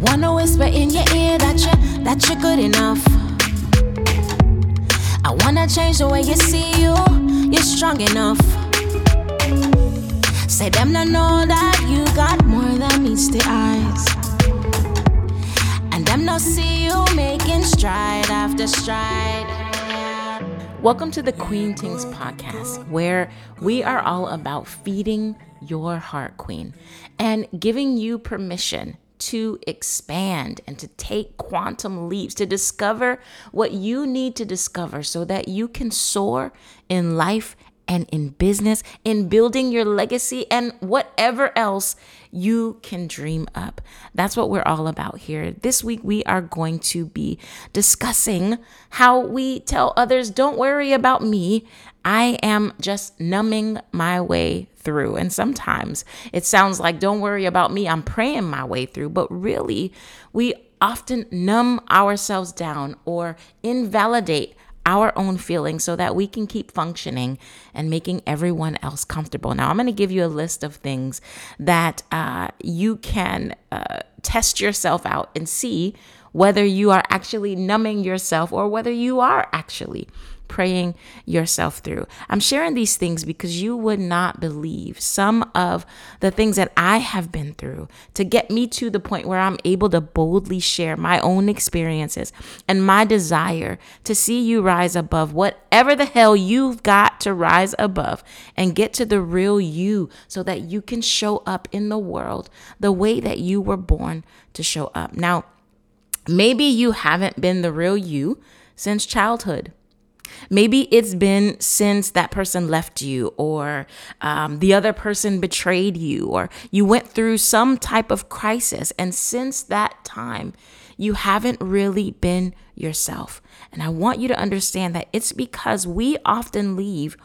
Wanna whisper in your ear that you that you're good enough. I wanna change the way you see you. You're strong enough. Say them to know that you got more than meets the eyes. And them no see you making stride after stride. Welcome to the Queen Tings podcast, where we are all about feeding your heart, Queen, and giving you permission to expand and to take quantum leaps, to discover what you need to discover so that you can soar in life and in business, in building your legacy, and whatever else you can dream up. That's what we're all about here. This week, we are going to be discussing how we tell others, don't worry about me. I am just numbing my way through. And sometimes it sounds like, don't worry about me. I'm praying my way through. But really, we often numb ourselves down or invalidate our own feelings so that we can keep functioning and making everyone else comfortable. Now, I'm going to give you a list of things that uh, you can uh, test yourself out and see whether you are actually numbing yourself or whether you are actually praying yourself through. I'm sharing these things because you would not believe some of the things that I have been through to get me to the point where I'm able to boldly share my own experiences and my desire to see you rise above whatever the hell you've got to rise above and get to the real you so that you can show up in the world the way that you were born to show up. Now, maybe you haven't been the real you since childhood. Maybe it's been since that person left you, or um, the other person betrayed you, or you went through some type of crisis. And since that time, you haven't really been yourself. And I want you to understand that it's because we often leave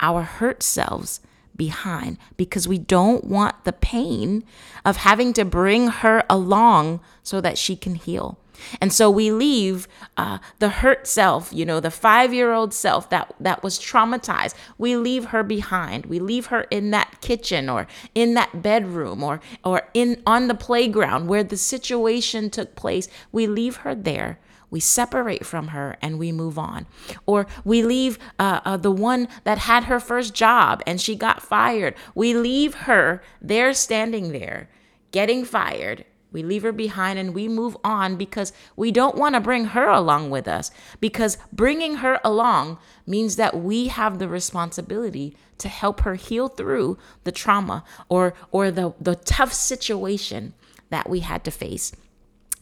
our hurt selves behind because we don't want the pain of having to bring her along so that she can heal. And so we leave uh, the hurt self, you know, the five year old self that, that was traumatized. We leave her behind. We leave her in that kitchen or in that bedroom or, or in on the playground where the situation took place. We leave her there we separate from her and we move on. Or we leave uh, uh, the one that had her first job and she got fired. We leave her there standing there getting fired we leave her behind and we move on because we don't want to bring her along with us. Because bringing her along means that we have the responsibility to help her heal through the trauma or, or the, the tough situation that we had to face.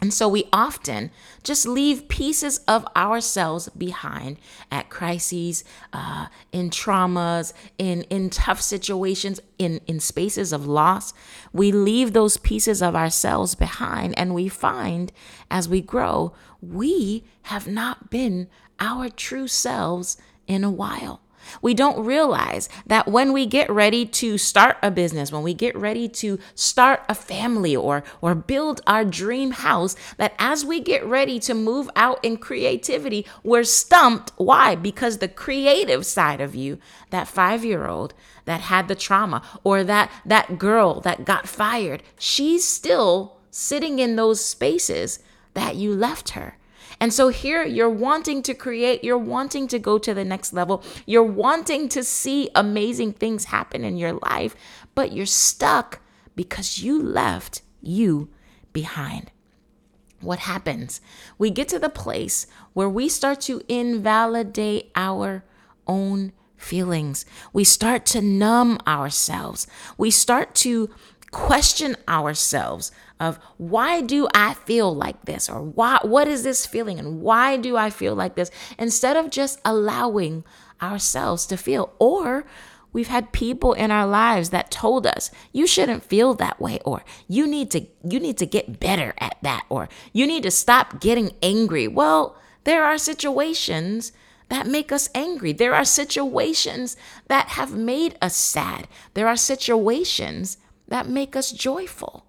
And so we often just leave pieces of ourselves behind at crises, uh, in traumas, in, in tough situations, in, in spaces of loss. We leave those pieces of ourselves behind, and we find as we grow, we have not been our true selves in a while. We don't realize that when we get ready to start a business, when we get ready to start a family or or build our dream house, that as we get ready to move out in creativity, we're stumped. Why? Because the creative side of you, that 5-year-old that had the trauma or that that girl that got fired, she's still sitting in those spaces that you left her. And so here you're wanting to create, you're wanting to go to the next level, you're wanting to see amazing things happen in your life, but you're stuck because you left you behind. What happens? We get to the place where we start to invalidate our own feelings. We start to numb ourselves. We start to question ourselves of why do I feel like this or why what is this feeling and why do I feel like this instead of just allowing ourselves to feel or we've had people in our lives that told us you shouldn't feel that way or you need to you need to get better at that or you need to stop getting angry well there are situations that make us angry. There are situations that have made us sad. There are situations that make us joyful.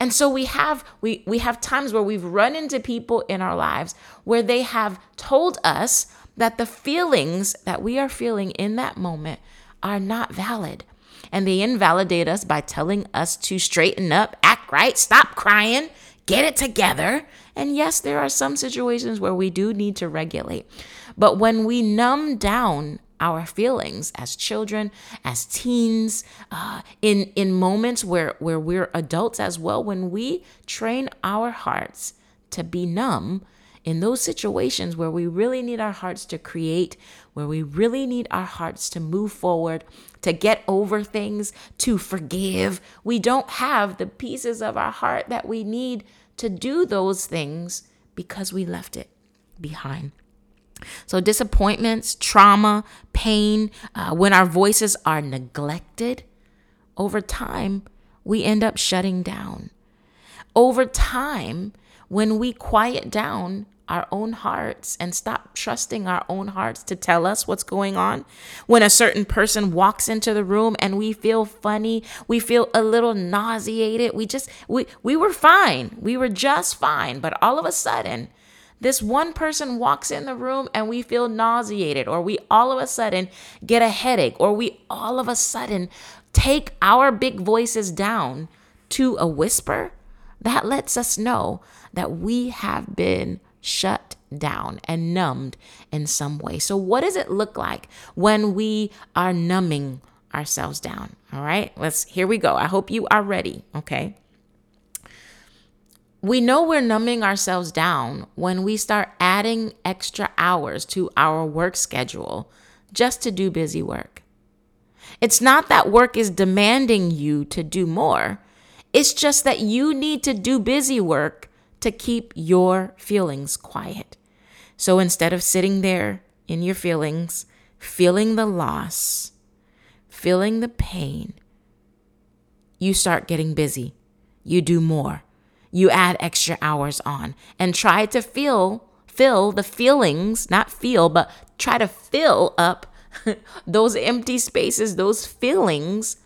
And so we have we we have times where we've run into people in our lives where they have told us that the feelings that we are feeling in that moment are not valid. And they invalidate us by telling us to straighten up, act right, stop crying, get it together. And yes, there are some situations where we do need to regulate. But when we numb down our feelings as children, as teens, uh, in in moments where where we're adults as well, when we train our hearts to be numb, in those situations where we really need our hearts to create, where we really need our hearts to move forward, to get over things, to forgive, we don't have the pieces of our heart that we need to do those things because we left it behind. So, disappointments, trauma, pain, uh, when our voices are neglected, over time, we end up shutting down. Over time, when we quiet down our own hearts and stop trusting our own hearts to tell us what's going on. When a certain person walks into the room and we feel funny, we feel a little nauseated. We just we we were fine. We were just fine, but all of a sudden, this one person walks in the room and we feel nauseated or we all of a sudden get a headache or we all of a sudden take our big voices down to a whisper. That lets us know that we have been shut down and numbed in some way. So, what does it look like when we are numbing ourselves down? All right, let's here we go. I hope you are ready. Okay. We know we're numbing ourselves down when we start adding extra hours to our work schedule just to do busy work. It's not that work is demanding you to do more, it's just that you need to do busy work to keep your feelings quiet. So instead of sitting there in your feelings, feeling the loss, feeling the pain, you start getting busy. You do more. You add extra hours on and try to feel fill the feelings, not feel, but try to fill up those empty spaces, those feelings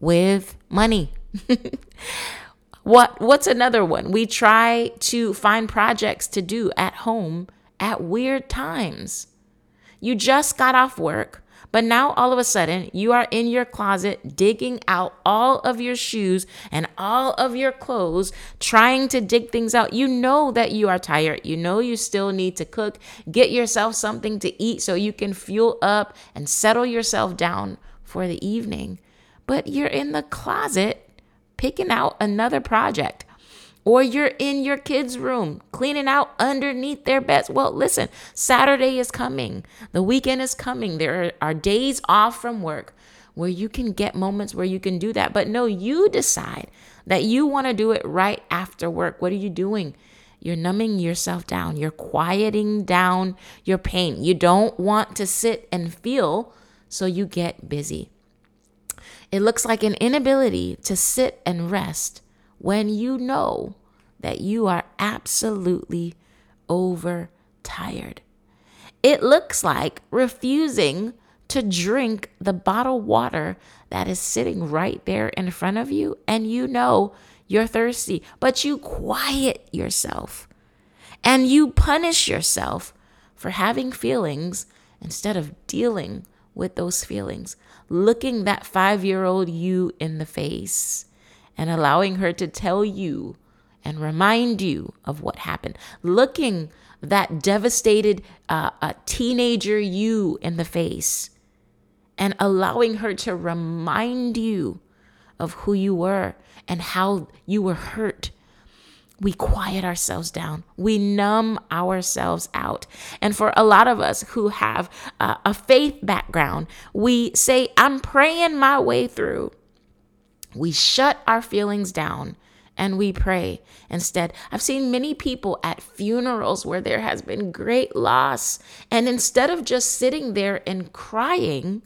with money. What what's another one? We try to find projects to do at home at weird times. You just got off work, but now all of a sudden you are in your closet digging out all of your shoes and all of your clothes, trying to dig things out. You know that you are tired. You know you still need to cook, get yourself something to eat so you can fuel up and settle yourself down for the evening. But you're in the closet picking out another project or you're in your kids' room cleaning out underneath their beds. Well, listen, Saturday is coming, the weekend is coming. There are days off from work where you can get moments where you can do that. But no, you decide that you want to do it right after work. What are you doing? You're numbing yourself down. You're quieting down your pain. You don't want to sit and feel, so you get busy. It looks like an inability to sit and rest when you know that you are absolutely overtired. It looks like refusing to drink the bottled water that is sitting right there in front of you, and you know you're thirsty, but you quiet yourself and you punish yourself for having feelings instead of dealing with those feelings, looking that five year old you in the face and allowing her to tell you and remind you of what happened, looking that devastated uh, teenager you in the face and allowing her to remind you of who you were and how you were hurt we quiet ourselves down. We numb ourselves out. And for a lot of us who have uh, a faith background, we say, I'm praying my way through. We shut our feelings down and we pray instead. I've seen many people at funerals where there has been great loss. And instead of just sitting there and crying,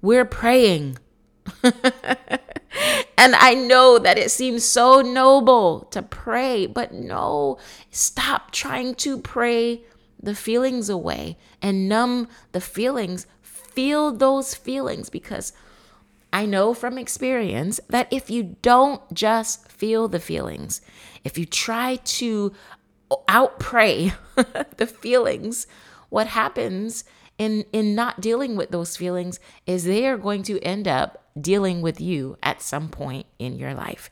we're praying. And I know that it seems so noble to pray, but no, stop trying to pray the feelings away and numb the feelings. Feel those feelings because I know from experience that if you don't just feel the feelings, if you try to outpray the feelings, what happens in in not dealing with those feelings is they are going to end up dealing with you at some point in your life.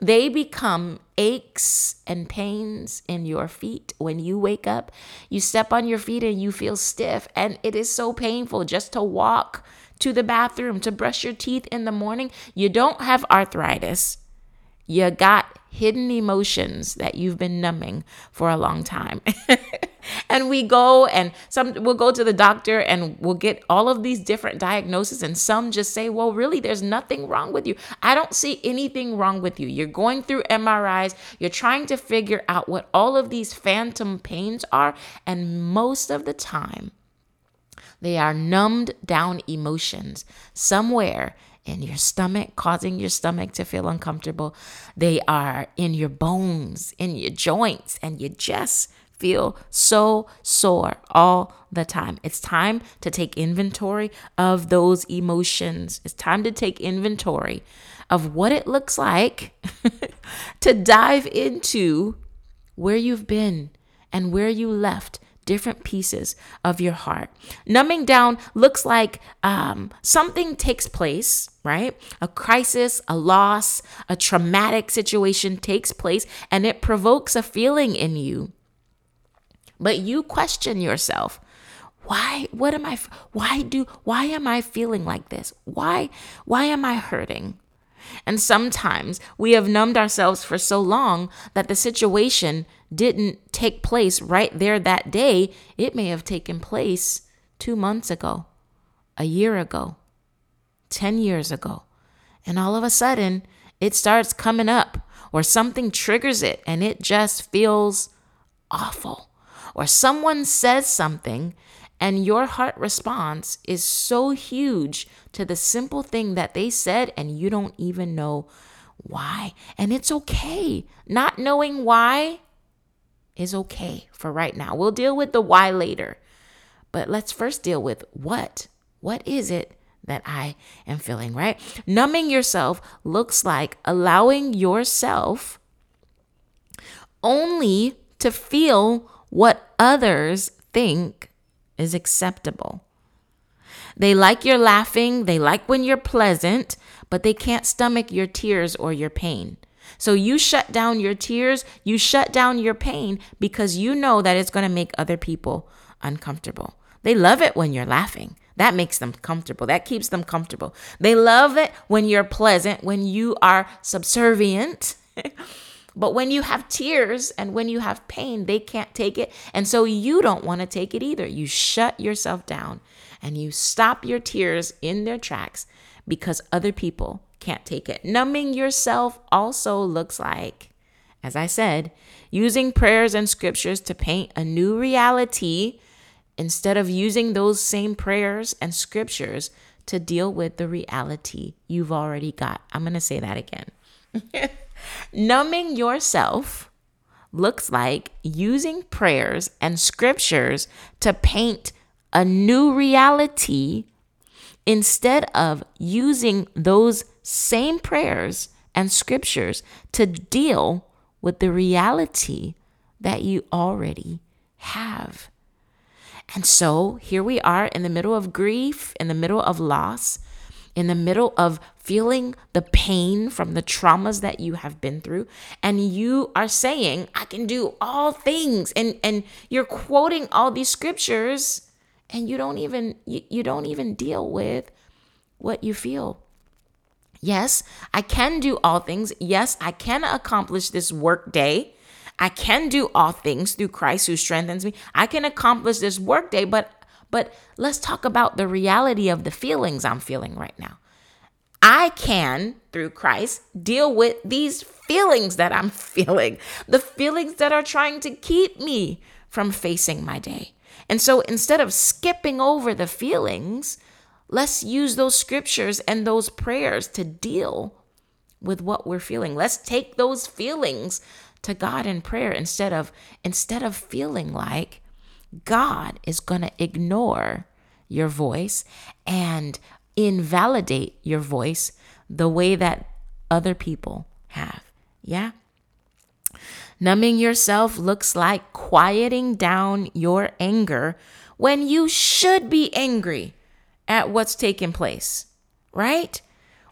They become aches and pains in your feet when you wake up. You step on your feet and you feel stiff, and it is so painful just to walk to the bathroom to brush your teeth in the morning. You don't have arthritis. You got hidden emotions that you've been numbing for a long time. and we go and some we'll go to the doctor and we'll get all of these different diagnoses and some just say, "Well, really there's nothing wrong with you. I don't see anything wrong with you. You're going through MRIs, you're trying to figure out what all of these phantom pains are, and most of the time they are numbed down emotions somewhere in your stomach, causing your stomach to feel uncomfortable. They are in your bones, in your joints, and you just feel so sore all the time. It's time to take inventory of those emotions. It's time to take inventory of what it looks like to dive into where you've been and where you left different pieces of your heart. Numbing down looks like um, something takes place, right? A crisis, a loss, a traumatic situation takes place, and it provokes a feeling in you. But you question yourself. Why what am I why do why am I feeling like this? Why why am I hurting? And sometimes we have numbed ourselves for so long that the situation didn't take place right there that day. It may have taken place two months ago, a year ago, 10 years ago. And all of a sudden, it starts coming up, or something triggers it, and it just feels awful. Or someone says something and your heart response is so huge to the simple thing that they said, and you don't even know why. And it's okay. Not knowing why is okay for right now. We'll deal with the why later. But let's first deal with what. What is it that I am feeling, right? Numbing yourself looks like allowing yourself only to feel what others think is acceptable. They like your laughing, they like when you're pleasant, but they can't stomach your tears or your pain. So you shut down your tears, you shut down your pain because you know that it's going to make other people uncomfortable. They love it when you're laughing. That makes them comfortable. That keeps them comfortable. They love it when you're pleasant, when you are subservient. But when you have tears and when you have pain, they can't take it. And so you don't want to take it either. You shut yourself down and you stop your tears in their tracks because other people can't take it. Numbing yourself also looks like, as I said, using prayers and scriptures to paint a new reality instead of using those same prayers and scriptures to deal with the reality you've already got. I'm going to say that again. Numbing yourself looks like using prayers and scriptures to paint a new reality instead of using those same prayers and scriptures to deal with the reality that you already have. And so here we are in the middle of grief, in the middle of loss, in the middle of feeling the pain from the traumas that you have been through and you are saying i can do all things and and you're quoting all these scriptures and you don't even you, you don't even deal with what you feel. Yes i can do all things. Yes i can accomplish this work day. I can do all things through Christ who strengthens me. I can accomplish this work day but but let's talk about the reality of the feelings I'm feeling right now. I can, through Christ, deal with these feelings that I'm feeling, the feelings that are trying to keep me from facing my day. And so instead of skipping over the feelings, let's use those scriptures and those prayers to deal with what we're feeling. Let's take those feelings to God in prayer instead of instead of feeling like God is going to ignore your voice and invalidate your voice the way that other people have. Yeah. Numbing yourself looks like quieting down your anger when you should be angry at what's taking place, right?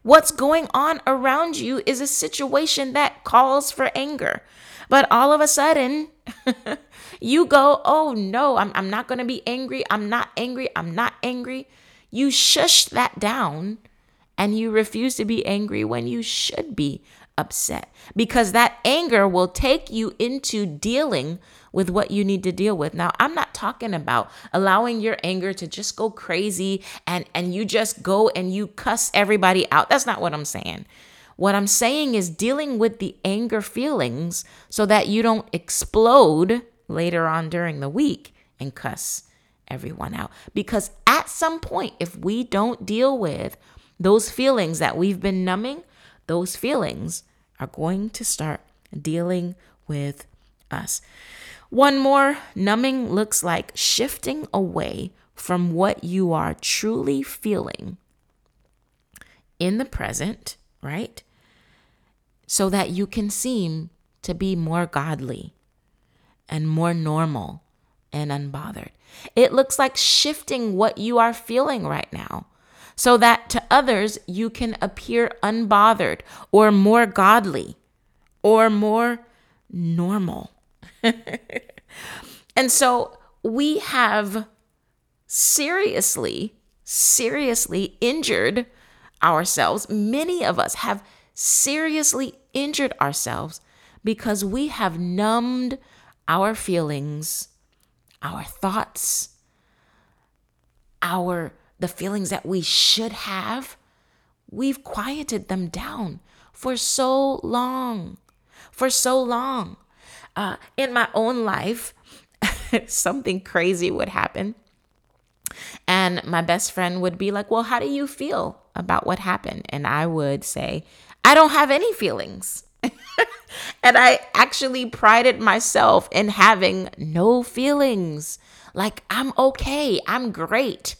What's going on around you is a situation that calls for anger. But all of a sudden, you go, oh no, I'm, I'm not going to be angry. I'm not angry. I'm not angry. You shush that down and you refuse to be angry when you should be upset because that anger will take you into dealing with what you need to deal with. Now, I'm not talking about allowing your anger to just go crazy and and you just go and you cuss everybody out. That's not what I'm saying. What I'm saying is dealing with the anger feelings so that you don't explode later on during the week and cuss everyone out. Because at some point, if we don't deal with those feelings that we've been numbing, those feelings are going to start dealing with us. One more numbing looks like shifting away from what you are truly feeling in the present, right? So that you can seem to be more godly and more normal and unbothered. It looks like shifting what you are feeling right now so that to others you can appear unbothered or more godly or more normal. and so we have seriously, seriously injured ourselves. Many of us have seriously injured ourselves because we have numbed our feelings, our thoughts, our the feelings that we should have. We've quieted them down for so long. For so long. Uh, in my own life, something crazy would happen. And my best friend would be like, Well, how do you feel about what happened? And I would say, I don't have any feelings. and I actually prided myself in having no feelings. Like, I'm okay, I'm great.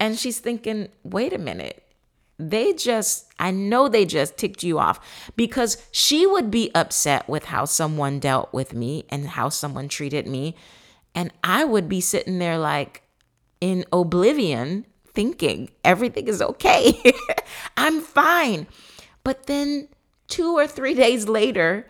And she's thinking, Wait a minute, they just, I know they just ticked you off because she would be upset with how someone dealt with me and how someone treated me. And I would be sitting there like in oblivion thinking everything is okay. I'm fine. But then two or three days later,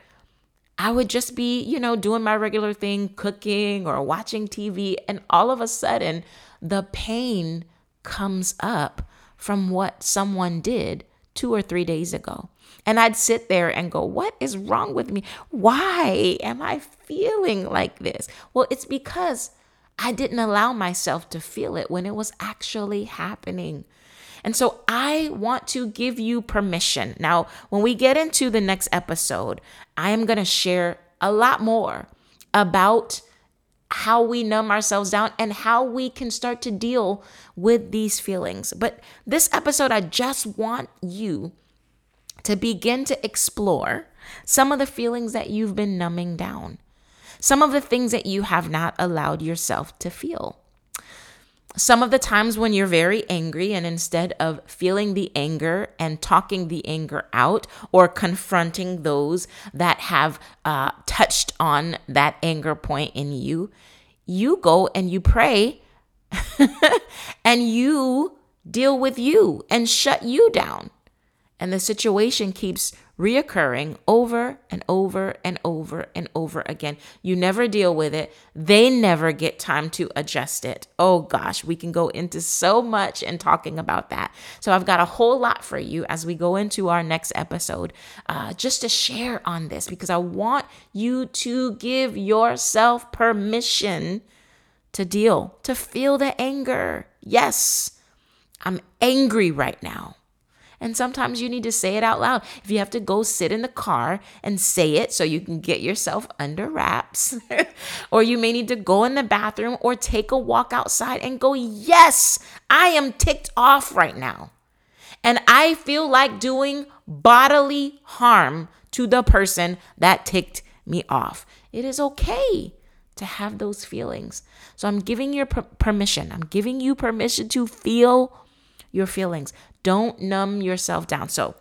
I would just be, you know, doing my regular thing, cooking or watching TV. And all of a sudden, the pain comes up from what someone did two or three days ago. And I'd sit there and go, What is wrong with me? Why am I feeling like this? Well, it's because I didn't allow myself to feel it when it was actually happening. And so I want to give you permission. Now, when we get into the next episode, I am going to share a lot more about how we numb ourselves down and how we can start to deal with these feelings. But this episode, I just want you to begin to explore some of the feelings that you've been numbing down, some of the things that you have not allowed yourself to feel. Some of the times when you're very angry, and instead of feeling the anger and talking the anger out or confronting those that have uh, touched on that anger point in you, you go and you pray and you deal with you and shut you down. And the situation keeps reoccurring over and over and over and over again. You never deal with it. They never get time to adjust it. Oh gosh, we can go into so much and talking about that. So I've got a whole lot for you as we go into our next episode, uh, just to share on this because I want you to give yourself permission to deal, to feel the anger. Yes, I'm angry right now. And sometimes you need to say it out loud. If you have to go sit in the car and say it so you can get yourself under wraps, or you may need to go in the bathroom or take a walk outside and go, Yes, I am ticked off right now. And I feel like doing bodily harm to the person that ticked me off. It is okay to have those feelings. So I'm giving you per- permission. I'm giving you permission to feel your feelings. Don't numb yourself down. So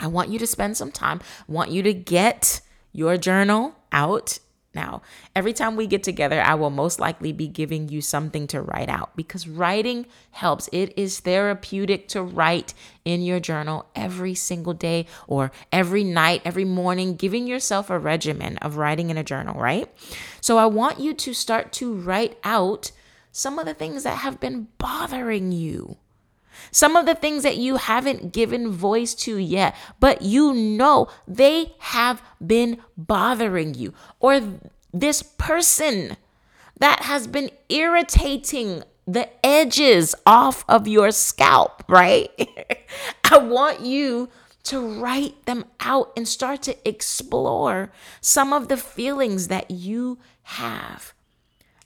I want you to spend some time, I want you to get your journal out Now, every time we get together, I will most likely be giving you something to write out because writing helps. It is therapeutic to write in your journal every single day or every night, every morning, giving yourself a regimen of writing in a journal, right? So I want you to start to write out some of the things that have been bothering you. Some of the things that you haven't given voice to yet, but you know they have been bothering you. Or this person that has been irritating the edges off of your scalp, right? I want you to write them out and start to explore some of the feelings that you have.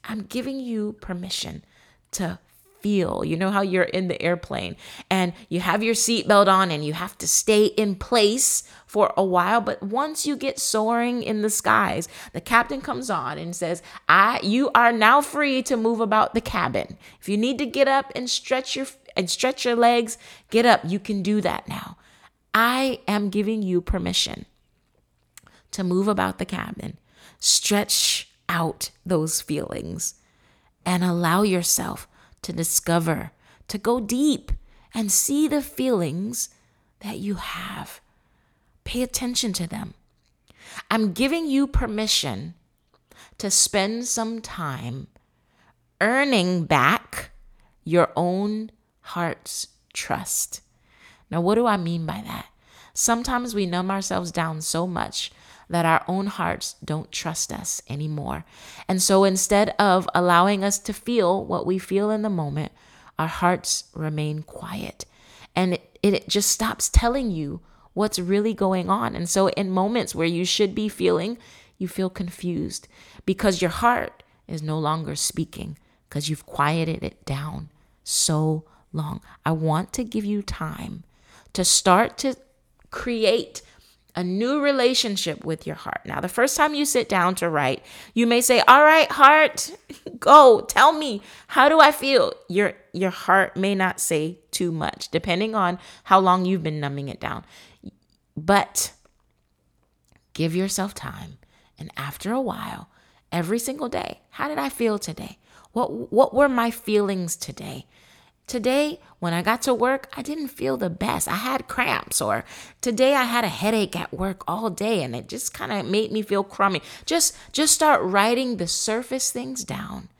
I'm giving you permission to feel. You know how you're in the airplane and you have your seatbelt on and you have to stay in place for a while, but once you get soaring in the skies, the captain comes on and says, "I you are now free to move about the cabin. If you need to get up and stretch your and stretch your legs, get up. You can do that now. I am giving you permission to move about the cabin. Stretch out those feelings and allow yourself to discover, to go deep and see the feelings that you have. Pay attention to them. I'm giving you permission to spend some time earning back your own heart's trust. Now, what do I mean by that? Sometimes we numb ourselves down so much that our own hearts don't trust us anymore. And so instead of allowing us to feel what we feel in the moment, our hearts remain quiet. And it, it just stops telling you what's really going on. And so in moments where you should be feeling, you feel confused because your heart is no longer speaking because you've quieted it down so long. I want to give you time to start to create a new relationship with your heart. Now, the first time you sit down to write, you may say, "All right, heart, go. Tell me, how do I feel?" Your your heart may not say too much depending on how long you've been numbing it down. But give yourself time, and after a while, every single day, how did I feel today? What what were my feelings today? Today, when I got to work, I didn't feel the best. I had cramps, or today I had a headache at work all day and it just kind of made me feel crummy. Just just start writing the surface things down.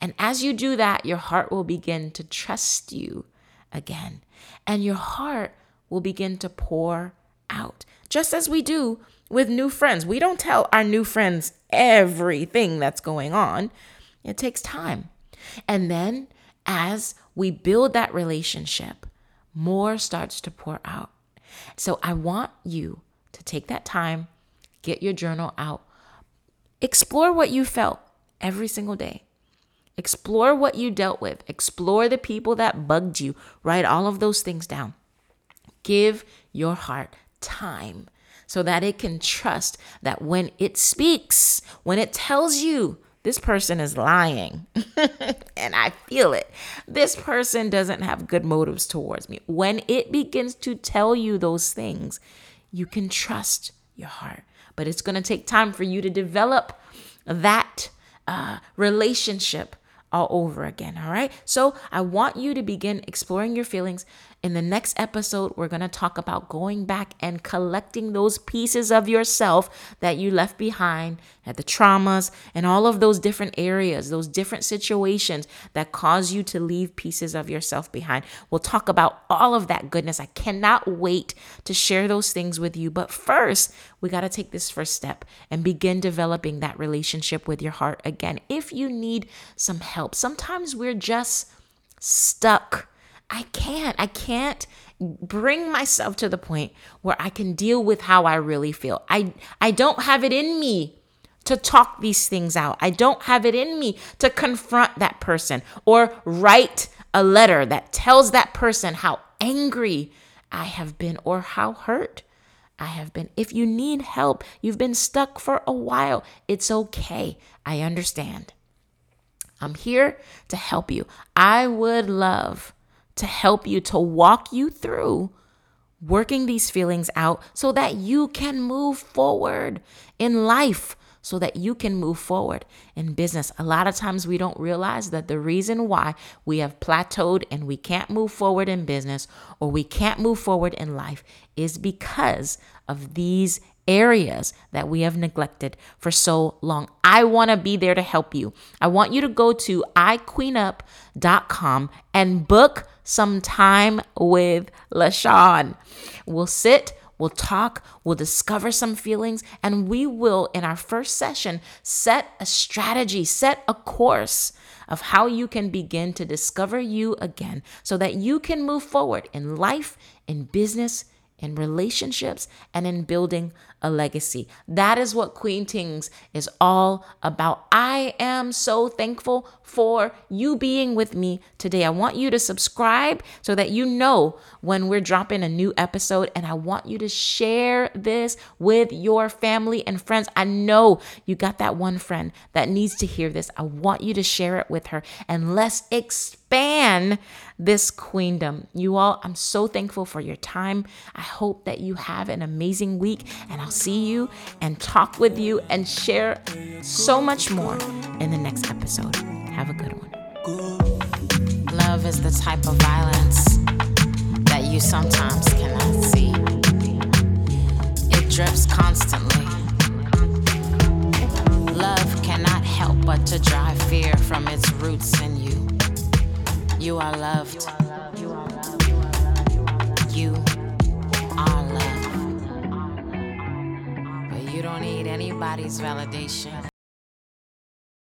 And as you do that, your heart will begin to trust you again. And your heart will begin to pour out. Just as we do with new friends. We don't tell our new friends everything that's going on. It takes time. And then as we build that relationship, more starts to pour out. So I want you to take that time, get your journal out, explore what you felt every single day. Explore what you dealt with. Explore the people that bugged you. Write all of those things down. Give your heart time so that it can trust that when it speaks, when it tells you this person is lying and I feel it. This person doesn't have good motives towards me. When it begins to tell you those things, you can trust your heart. But it's going to take time for you to develop that uh, relationship all over again. All right. So I want you to begin exploring your feelings. In the next episode, we're going to talk about going back and collecting those pieces of yourself that you left behind at the traumas and all of those different areas, those different situations that cause you to leave pieces of yourself behind. We'll talk about all of that goodness. I cannot wait to share those things with you. But first, we got to take this first step and begin developing that relationship with your heart again. If you need some help, sometimes we're just stuck I can't. I can't bring myself to the point where I can deal with how I really feel. I I don't have it in me to talk these things out. I don't have it in me to confront that person or write a letter that tells that person how angry I have been or how hurt I have been. If you need help, you've been stuck for a while, it's okay. I understand. I'm here to help you. I would love to help you, to walk you through working these feelings out so that you can move forward in life so that you can move forward in business. A lot of times we don't realize that the reason why we have plateaued and we can't move forward in business or we can't move forward in life is because of these areas that we have neglected for so long. I want to be there to help you. I want you to go to iqueenup.com and book some time with LaShaon. We'll sit We'll talk, we'll discover some feelings, and we will, in our first session, set a strategy, set a course of how you can begin to discover you again so that you can move forward in life, in business, in relationships, and in building a legacy. That is what Queen Tings is all about. I am so thankful for you being with me today. I want you to subscribe so that you know when we're dropping a new episode, and I want you to share this with your family and friends. I know you got that one friend that needs to hear this. I want you to share it with her, and let's expand this queendom. You all, I'm so thankful for your time. I hope that you have an amazing week, and I'll see you and talk with you and share so much more in the next episode. Have a good one. Love is the type of violence that you sometimes cannot see. It drips constantly. Love cannot help but to drive fear from its roots in you. You are loved. You are loved, but You don't need anybody's validation.